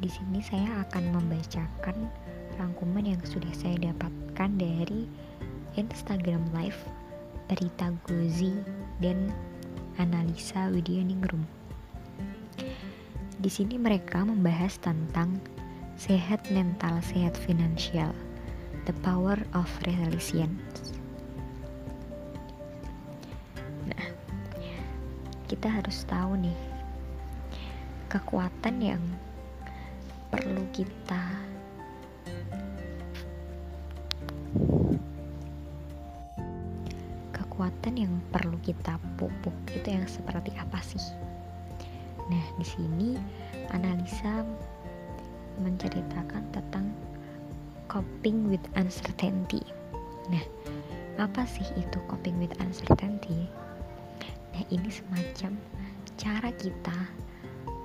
Di sini saya akan membacakan rangkuman yang sudah saya dapatkan dari Instagram Live Rita Gozi dan Analisa Widyaningrum. Di sini mereka membahas tentang sehat mental, sehat finansial, the power of resilience. Nah, kita harus tahu nih kekuatan yang perlu kita kekuatan yang perlu kita pupuk itu yang seperti apa sih? Nah, di sini analisa menceritakan tentang coping with uncertainty. Nah, apa sih itu coping with uncertainty? Nah, ini semacam cara kita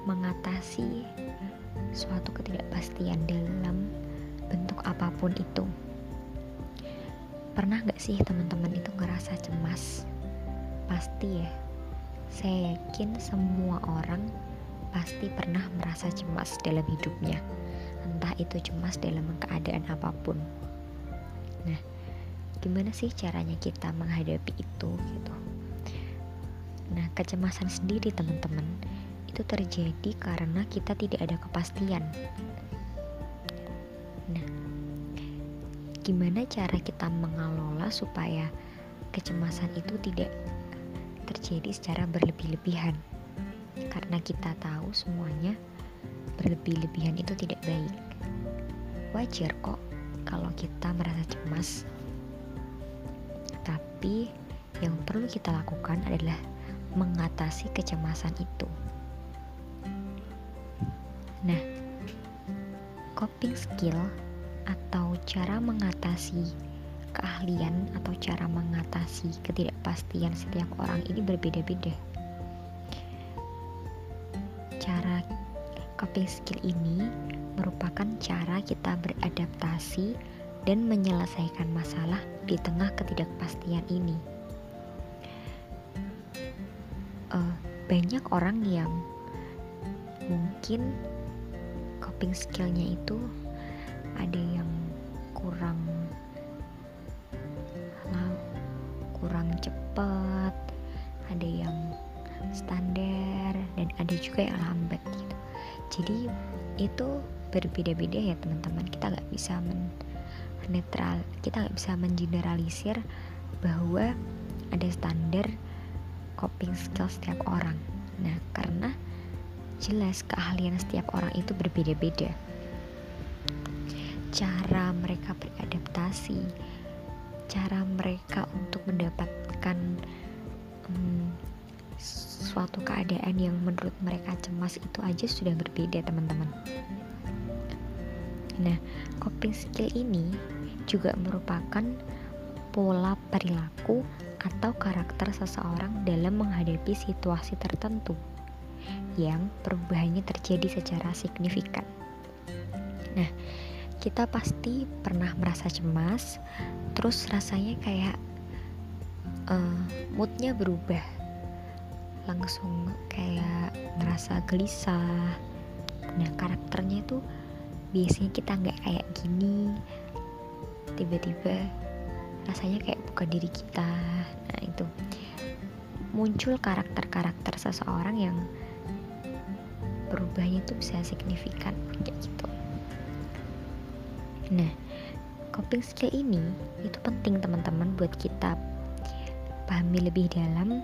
mengatasi suatu ketidakpastian dalam bentuk apa pun itu. Pernah gak sih teman-teman itu ngerasa cemas? Pasti ya. Saya yakin semua orang pasti pernah merasa cemas dalam hidupnya. Entah itu cemas dalam keadaan apa pun. Nah, gimana sih caranya kita menghadapi itu gitu? Nah, kecemasan sendiri teman-teman itu terjadi karena kita tidak ada kepastian. Nah, gimana cara kita mengelola supaya kecemasan itu tidak terjadi secara berlebih-lebihan? Karena kita tahu semuanya berlebih-lebihan itu tidak baik. Wajar kok kalau kita merasa cemas. Tapi yang perlu kita lakukan adalah mengatasi kecemasan itu. Coping skill atau cara mengatasi keahlian atau cara mengatasi ketidakpastian setiap orang ini berbeda-beda. Cara coping skill ini merupakan cara kita beradaptasi dan menyelesaikan masalah di tengah ketidakpastian ini. Uh, banyak orang yang mungkin coping skillnya itu ada yang kurang kurang cepat ada yang standar dan ada juga yang lambat gitu. Jadi itu berbeda-beda ya teman-teman. Kita nggak bisa men netral kita nggak bisa mengeneralisir bahwa ada standar coping skill setiap orang. Nah karena jelas keahlian setiap orang itu berbeda-beda. Cara mereka beradaptasi, cara mereka untuk mendapatkan um, suatu keadaan yang menurut mereka cemas itu aja sudah berbeda, teman-teman. Nah, coping skill ini juga merupakan pola perilaku atau karakter seseorang dalam menghadapi situasi tertentu yang perubahannya terjadi secara signifikan. Nah, kita pasti pernah merasa cemas, terus rasanya kayak uh, moodnya berubah, langsung kayak ngerasa gelisah. Nah, karakternya itu biasanya kita nggak kayak gini, tiba-tiba rasanya kayak bukan diri kita. Nah, itu muncul karakter-karakter seseorang yang berubahnya itu bisa signifikan kayak gitu. Nah coping skill ini itu penting teman-teman buat kita pahami lebih dalam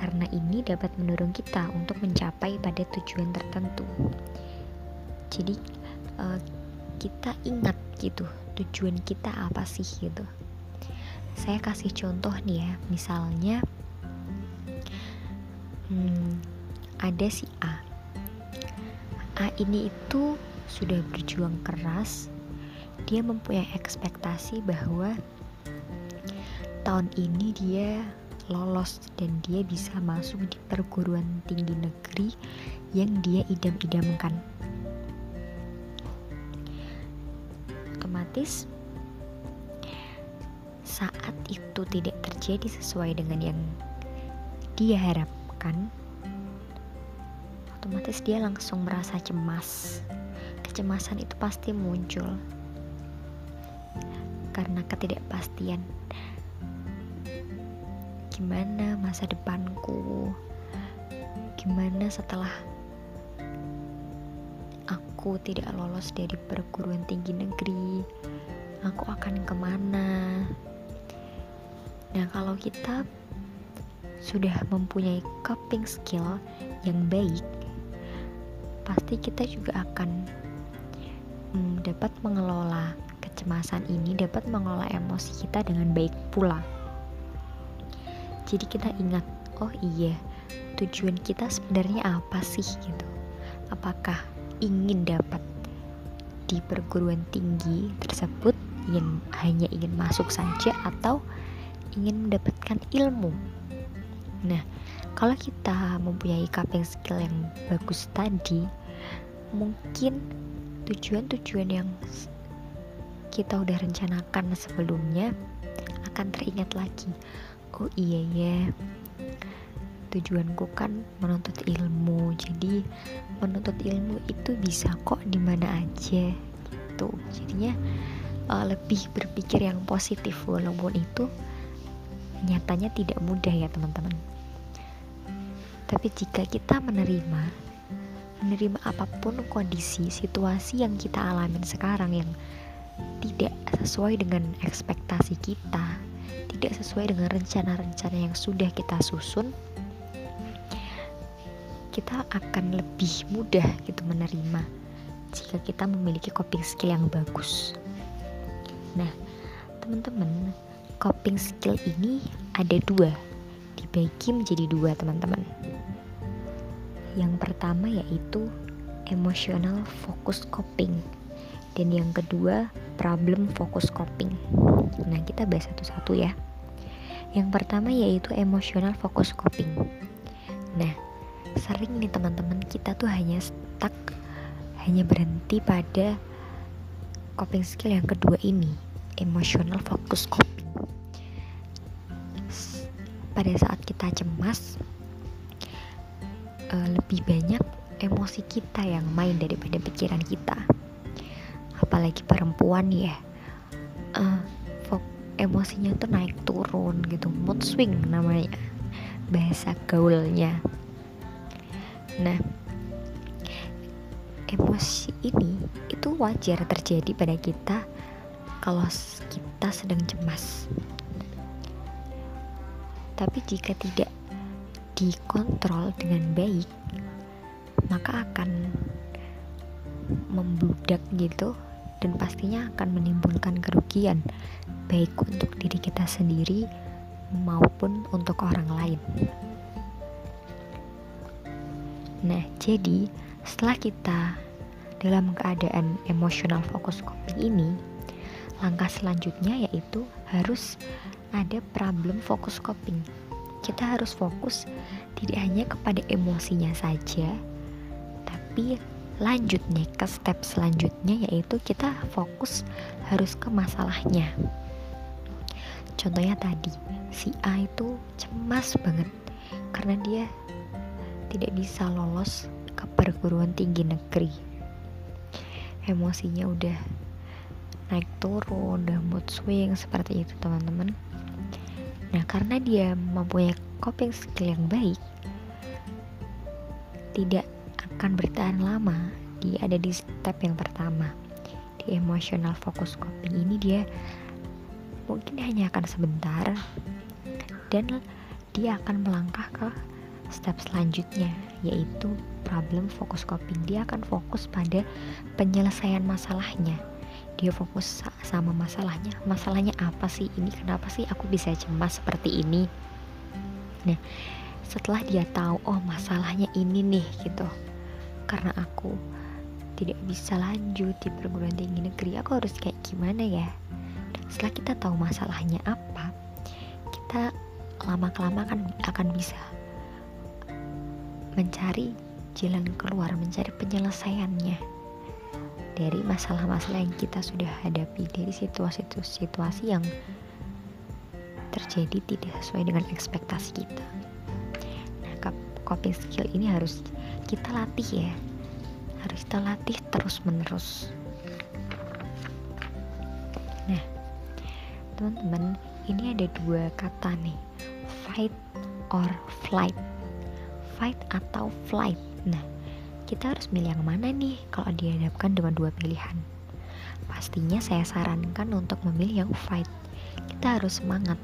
karena ini dapat mendorong kita untuk mencapai pada tujuan tertentu. Jadi uh, kita ingat gitu tujuan kita apa sih gitu. Saya kasih contoh nih ya misalnya hmm, ada si A A ini itu sudah berjuang keras. Dia mempunyai ekspektasi bahwa tahun ini dia lolos dan dia bisa masuk di perguruan tinggi negeri yang dia idam-idamkan. Otomatis saat itu tidak terjadi sesuai dengan yang dia harapkan otomatis dia langsung merasa cemas. Kecemasan itu pasti muncul. Karena ketidakpastian. Gimana masa depanku? Gimana setelah aku tidak lolos dari perguruan tinggi negeri? Aku akan ke mana? Nah kalau kita sudah mempunyai coping skill yang baik pasti kita juga akan hmm, dapat mengelola kecemasan ini dapat mengelola emosi kita dengan baik pula. Jadi kita ingat oh iya tujuan kita sebenarnya apa sih gitu. Apakah ingin dapat di perguruan tinggi tersebut ingin hanya ingin masuk saja atau ingin mendapatkan ilmu? Nah kalau kita mempunyai coping skill yang bagus tadi mungkin tujuan-tujuan yang kita udah rencanakan sebelumnya akan teringat lagi. Oh iya ya tujuanku kan menuntut ilmu. Jadi menuntut ilmu itu bisa kok di mana aja gitu. Jadinya uh, lebih berpikir yang positif. Walaupun itu nyatanya tidak mudah ya teman-teman. Tapi jika kita menerima menerima apa pun kondisi situasi yang kita alamin sekarang yang tidak sesuai dengan ekspektasi kita tidak sesuai dengan rencana-rencana yang sudah kita susun kita akan lebih mudah gitu menerima jika kita memiliki coping skill yang bagus. Nah teman-teman coping skill ini ada dua dibagi menjadi dua teman-teman yang pertama yaitu emotional focus coping dan yang kedua problem focus coping. Nah, kita bahas satu-satu ya. Yang pertama yaitu emotional focus coping. Nah, sering nih teman-teman kita tuh hanya stuck hanya berhenti pada coping skill yang kedua ini, emotional focus coping. Pada saat kita cemas, uh, lebih banyak emosi kita yang main daripada pikiran kita. Apalagi perempuan ya. Uh, emosinya tuh naik turun gitu. Mood swing namanya. Bahasa gaulnya. Nah emosi ini itu wajar terjadi pada kita kalau kita sedang cemas. Tapi jika tidak dikontrol dengan baik maka akan membludak gitu dan pastinya akan menimbulkan kerugian baik untuk diri kita sendiri maupun untuk orang lain. Nah, jadi setelah kita dalam keadaan emosional fokus coping ini, langkah selanjutnya yaitu harus ada problem fokus coping. Kita harus fokus tidak hanya kepada emosinya saja, tapi lanjut nih ke step selanjutnya yaitu kita fokus harus ke masalahnya. Contohnya tadi si A itu cemas banget karena dia tidak bisa lolos ke perguruan tinggi negeri. Emosinya udah naik turun udah mood swing seperti itu teman-teman nah karena dia mempunyai coping skill yang baik tidak akan bertahan lama. Dia ada di step yang pertama di emotional focus coping. Ini dia mungkin hanya akan sebentar dan dia akan melangkah ke step selanjutnya yaitu problem focus coping. Dia akan fokus pada penyelesaian masalahnya dia fokus sama masalahnya. Masalahnya apa sih ini? Kenapa sih aku bisa cemas seperti ini? Nah setelah dia tahu oh masalahnya ini nih gitu. Karena aku tidak bisa lanjut di perguruan tinggi negeri aku harus kayak gimana ya? Setelah kita tahu masalahnya apa kita lama kelamaan akan akan bisa mencari jalan keluar mencari penyelesaiannya dari masalah-masalah yang kita sudah hadapi dari situasi-situasi yang terjadi tidak sesuai dengan ekspektasi kita. Nah coping skill ini harus kita latih ya. Harus kita latih terus menerus nah teman-teman ini ada dua kata nih fight or flight. Fight atau flight. Nah kita harus milih yang mana nih kalau dihadapkan dengan dua pilihan? Pastinya saya sarankan untuk memilih yang fight. Kita harus semangat.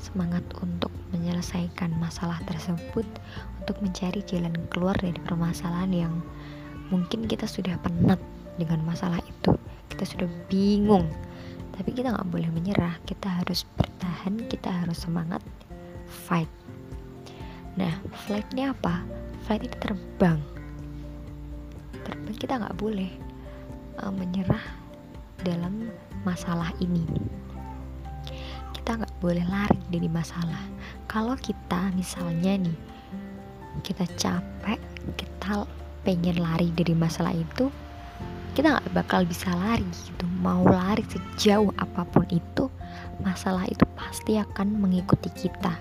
Semangat untuk menyelesaikan masalah tersebut untuk mencari jalan keluar dari permasalahan yang mungkin kita sudah penat dengan masalah itu. Kita sudah bingung tapi kita nggak boleh menyerah. Kita harus bertahan kita harus semangat fight. Nah flightnya apa? Flight itu terbang terbang kita nggak boleh uh, menyerah dalam masalah ini. Kita nggak boleh lari dari masalah. Kalau kita misalnya nih kita capek kita pengen lari dari masalah itu kita nggak bakal bisa lari gitu. Mau lari sejauh apa pun itu masalah itu pasti akan mengikuti kita.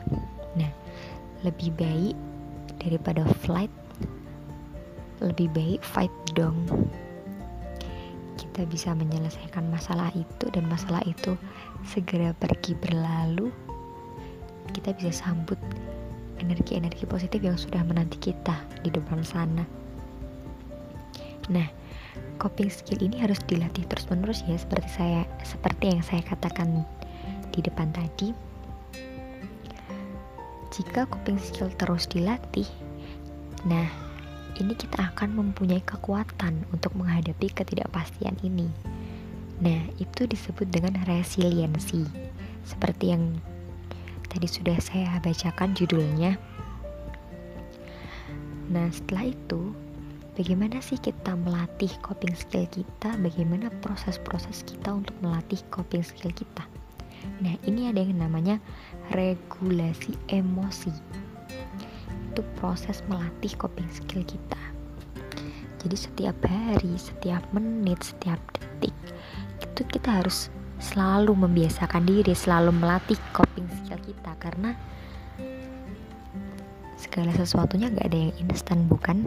Nah lebih baik daripada flight lebih baik fight dong. Kita bisa menyelesaikan masalah itu dan masalah itu segera pergi berlalu. Kita bisa sambut energi-energi positif yang sudah menanti kita di depan sana. Nah coping skill ini harus dilatih terus menerus ya seperti saya seperti yang saya katakan di depan tadi. Jika coping skill terus dilatih nah ini kita akan mempunyai kekuatan untuk menghadapi ketidakpastian ini. Nah, itu disebut dengan resiliensi. Seperti yang tadi sudah saya bacakan judulnya. Nah, setelah itu, bagaimana sih kita melatih coping skill kita? Bagaimana proses-proses kita untuk melatih coping skill kita? Nah, ini ada yang namanya regulasi emosi itu proses melatih coping skill kita. Jadi setiap hari setiap menit setiap detik itu kita harus selalu membiasakan diri selalu melatih coping skill kita. Karena segala sesuatunya gak ada yang instan bukan?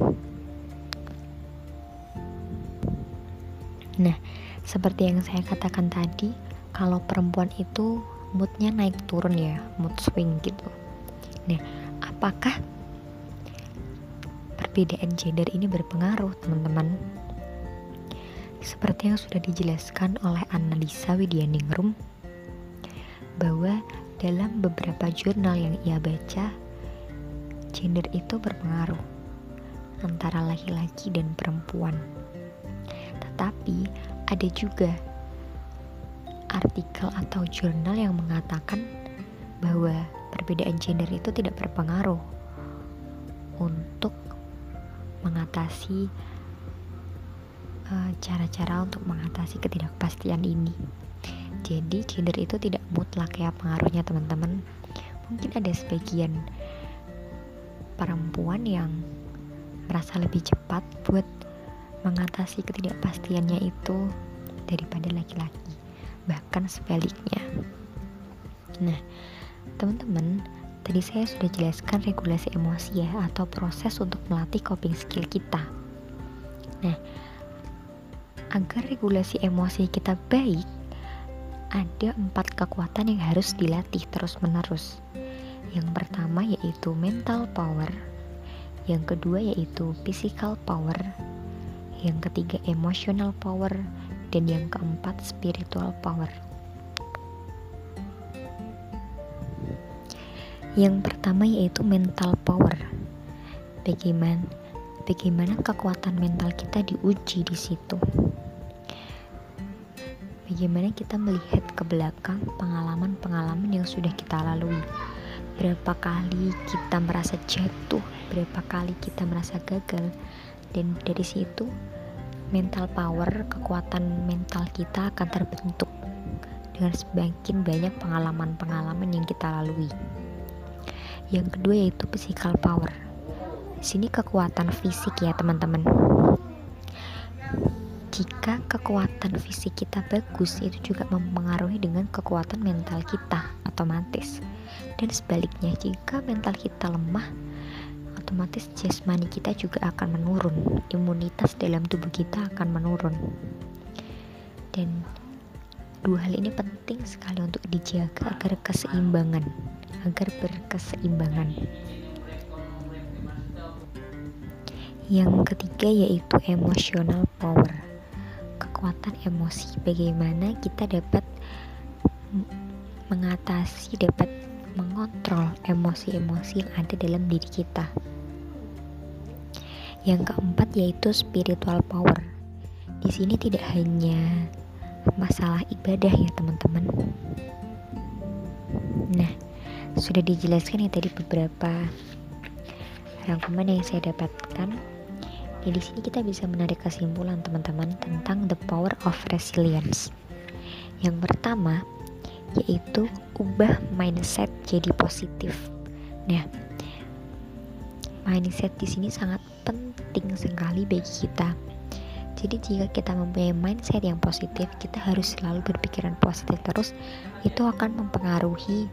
Nah seperti yang saya katakan tadi kalau perempuan itu moodnya naik turun ya mood swing gitu. Nah apakah perbedaan gender ini berpengaruh, teman-teman. Seperti yang sudah dijelaskan oleh Annalisa Widyaningrum, bahwa dalam beberapa jurnal yang ia baca, gender itu berpengaruh antara laki-laki dan perempuan. Tetapi ada juga artikel atau jurnal yang mengatakan bahwa perbedaan gender itu tidak berpengaruh mengatasi eh, cara-cara untuk mengatasi ketidakpastian ini. Jadi gender itu tidak mutlak ya pengaruhnya teman-teman. Mungkin ada sebagian perempuan yang merasa lebih cepat buat mengatasi ketidakpastiannya itu daripada laki-laki. Bahkan sebaliknya. Nah, teman-teman, Tadi saya sudah jelaskan regulasi emosi ya atau proses untuk melatih coping skill kita. Nah, agar regulasi emosi kita baik, ada empat kekuatan yang harus dilatih terus-menerus. Yang pertama yaitu mental power, yang kedua yaitu physical power, yang ketiga emotional power, dan yang keempat spiritual power. Yang pertama yaitu mental power. Bagaimana bagaimana kekuatan mental kita diuji di situ. Bagaimana kita melihat ke belakang pengalaman-pengalaman yang sudah kita lalui. Berapa kali kita merasa jatuh, berapa kali kita merasa gagal. Dan dari situ mental power, kekuatan mental kita akan terbentuk dengan semakin banyak pengalaman-pengalaman yang kita lalui. Yang kedua yaitu physical power. Sini kekuatan fisik ya teman-teman. Jika kekuatan fisik kita bagus, itu juga mempengaruhi dengan kekuatan mental kita otomatis. Dan sebaliknya, jika mental kita lemah, otomatis jasmani kita juga akan menurun imunitas dalam tubuh kita akan menurun dan dua hal ini penting sekali untuk dijaga agar keseimbangan agar berkeseimbangan. Yang ketiga yaitu emotional power. Kekuatan emosi. Bagaimana kita dapat mengatasi dapat mengontrol emosi-emosi yang ada dalam diri kita. Yang keempat yaitu spiritual power. Di sini tidak hanya masalah ibadah ya teman-teman. Nah sudah dijelaskan ya tadi beberapa rangkuman yang saya dapatkan. Ya di sini kita bisa menarik kesimpulan teman-teman tentang the power of resilience. Yang pertama yaitu ubah mindset jadi positif. Nah mindset di sini sangat penting sekali bagi kita. Jadi jika kita mempunyai mindset yang positif, kita harus selalu berpikiran positif terus. Itu akan mempengaruhi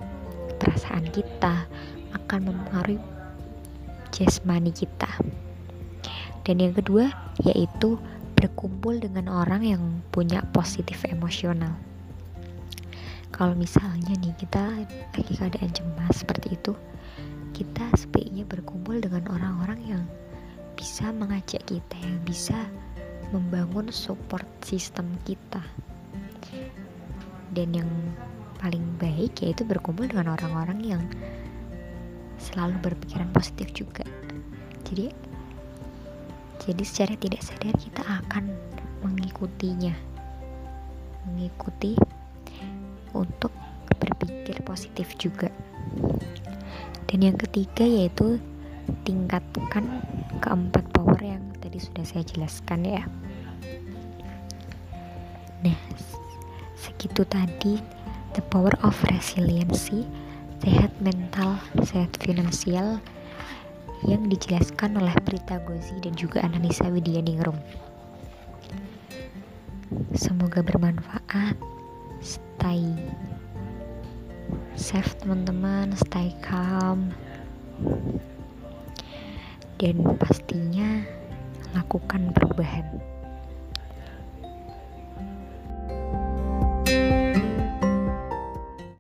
perasaan kita, akan mempengaruhi jasmani kita. Dan yang kedua yaitu berkumpul dengan orang yang punya positif emosional. Kalau misalnya nih kita lagi keadaan cemas seperti itu, kita sebaiknya berkumpul dengan orang-orang yang bisa mengajak kita, yang bisa membangun support sistem kita dan yang paling baik yaitu berkumpul dengan orang-orang yang selalu berpikiran positif juga. Jadi jadi secara tidak sadar kita akan mengikutinya. Mengikuti untuk berpikir positif juga. Dan yang ketiga yaitu tingkatkan keempat power yang tadi sudah saya jelaskan ya. Nah segitu tadi the power of resiliency sehat mental sehat finansial yang dijelaskan oleh Prita Gozi dan juga Analisa Widyaningrum semoga bermanfaat. Stay safe teman-teman. Stay calm. Dan pastinya lakukan perubahan.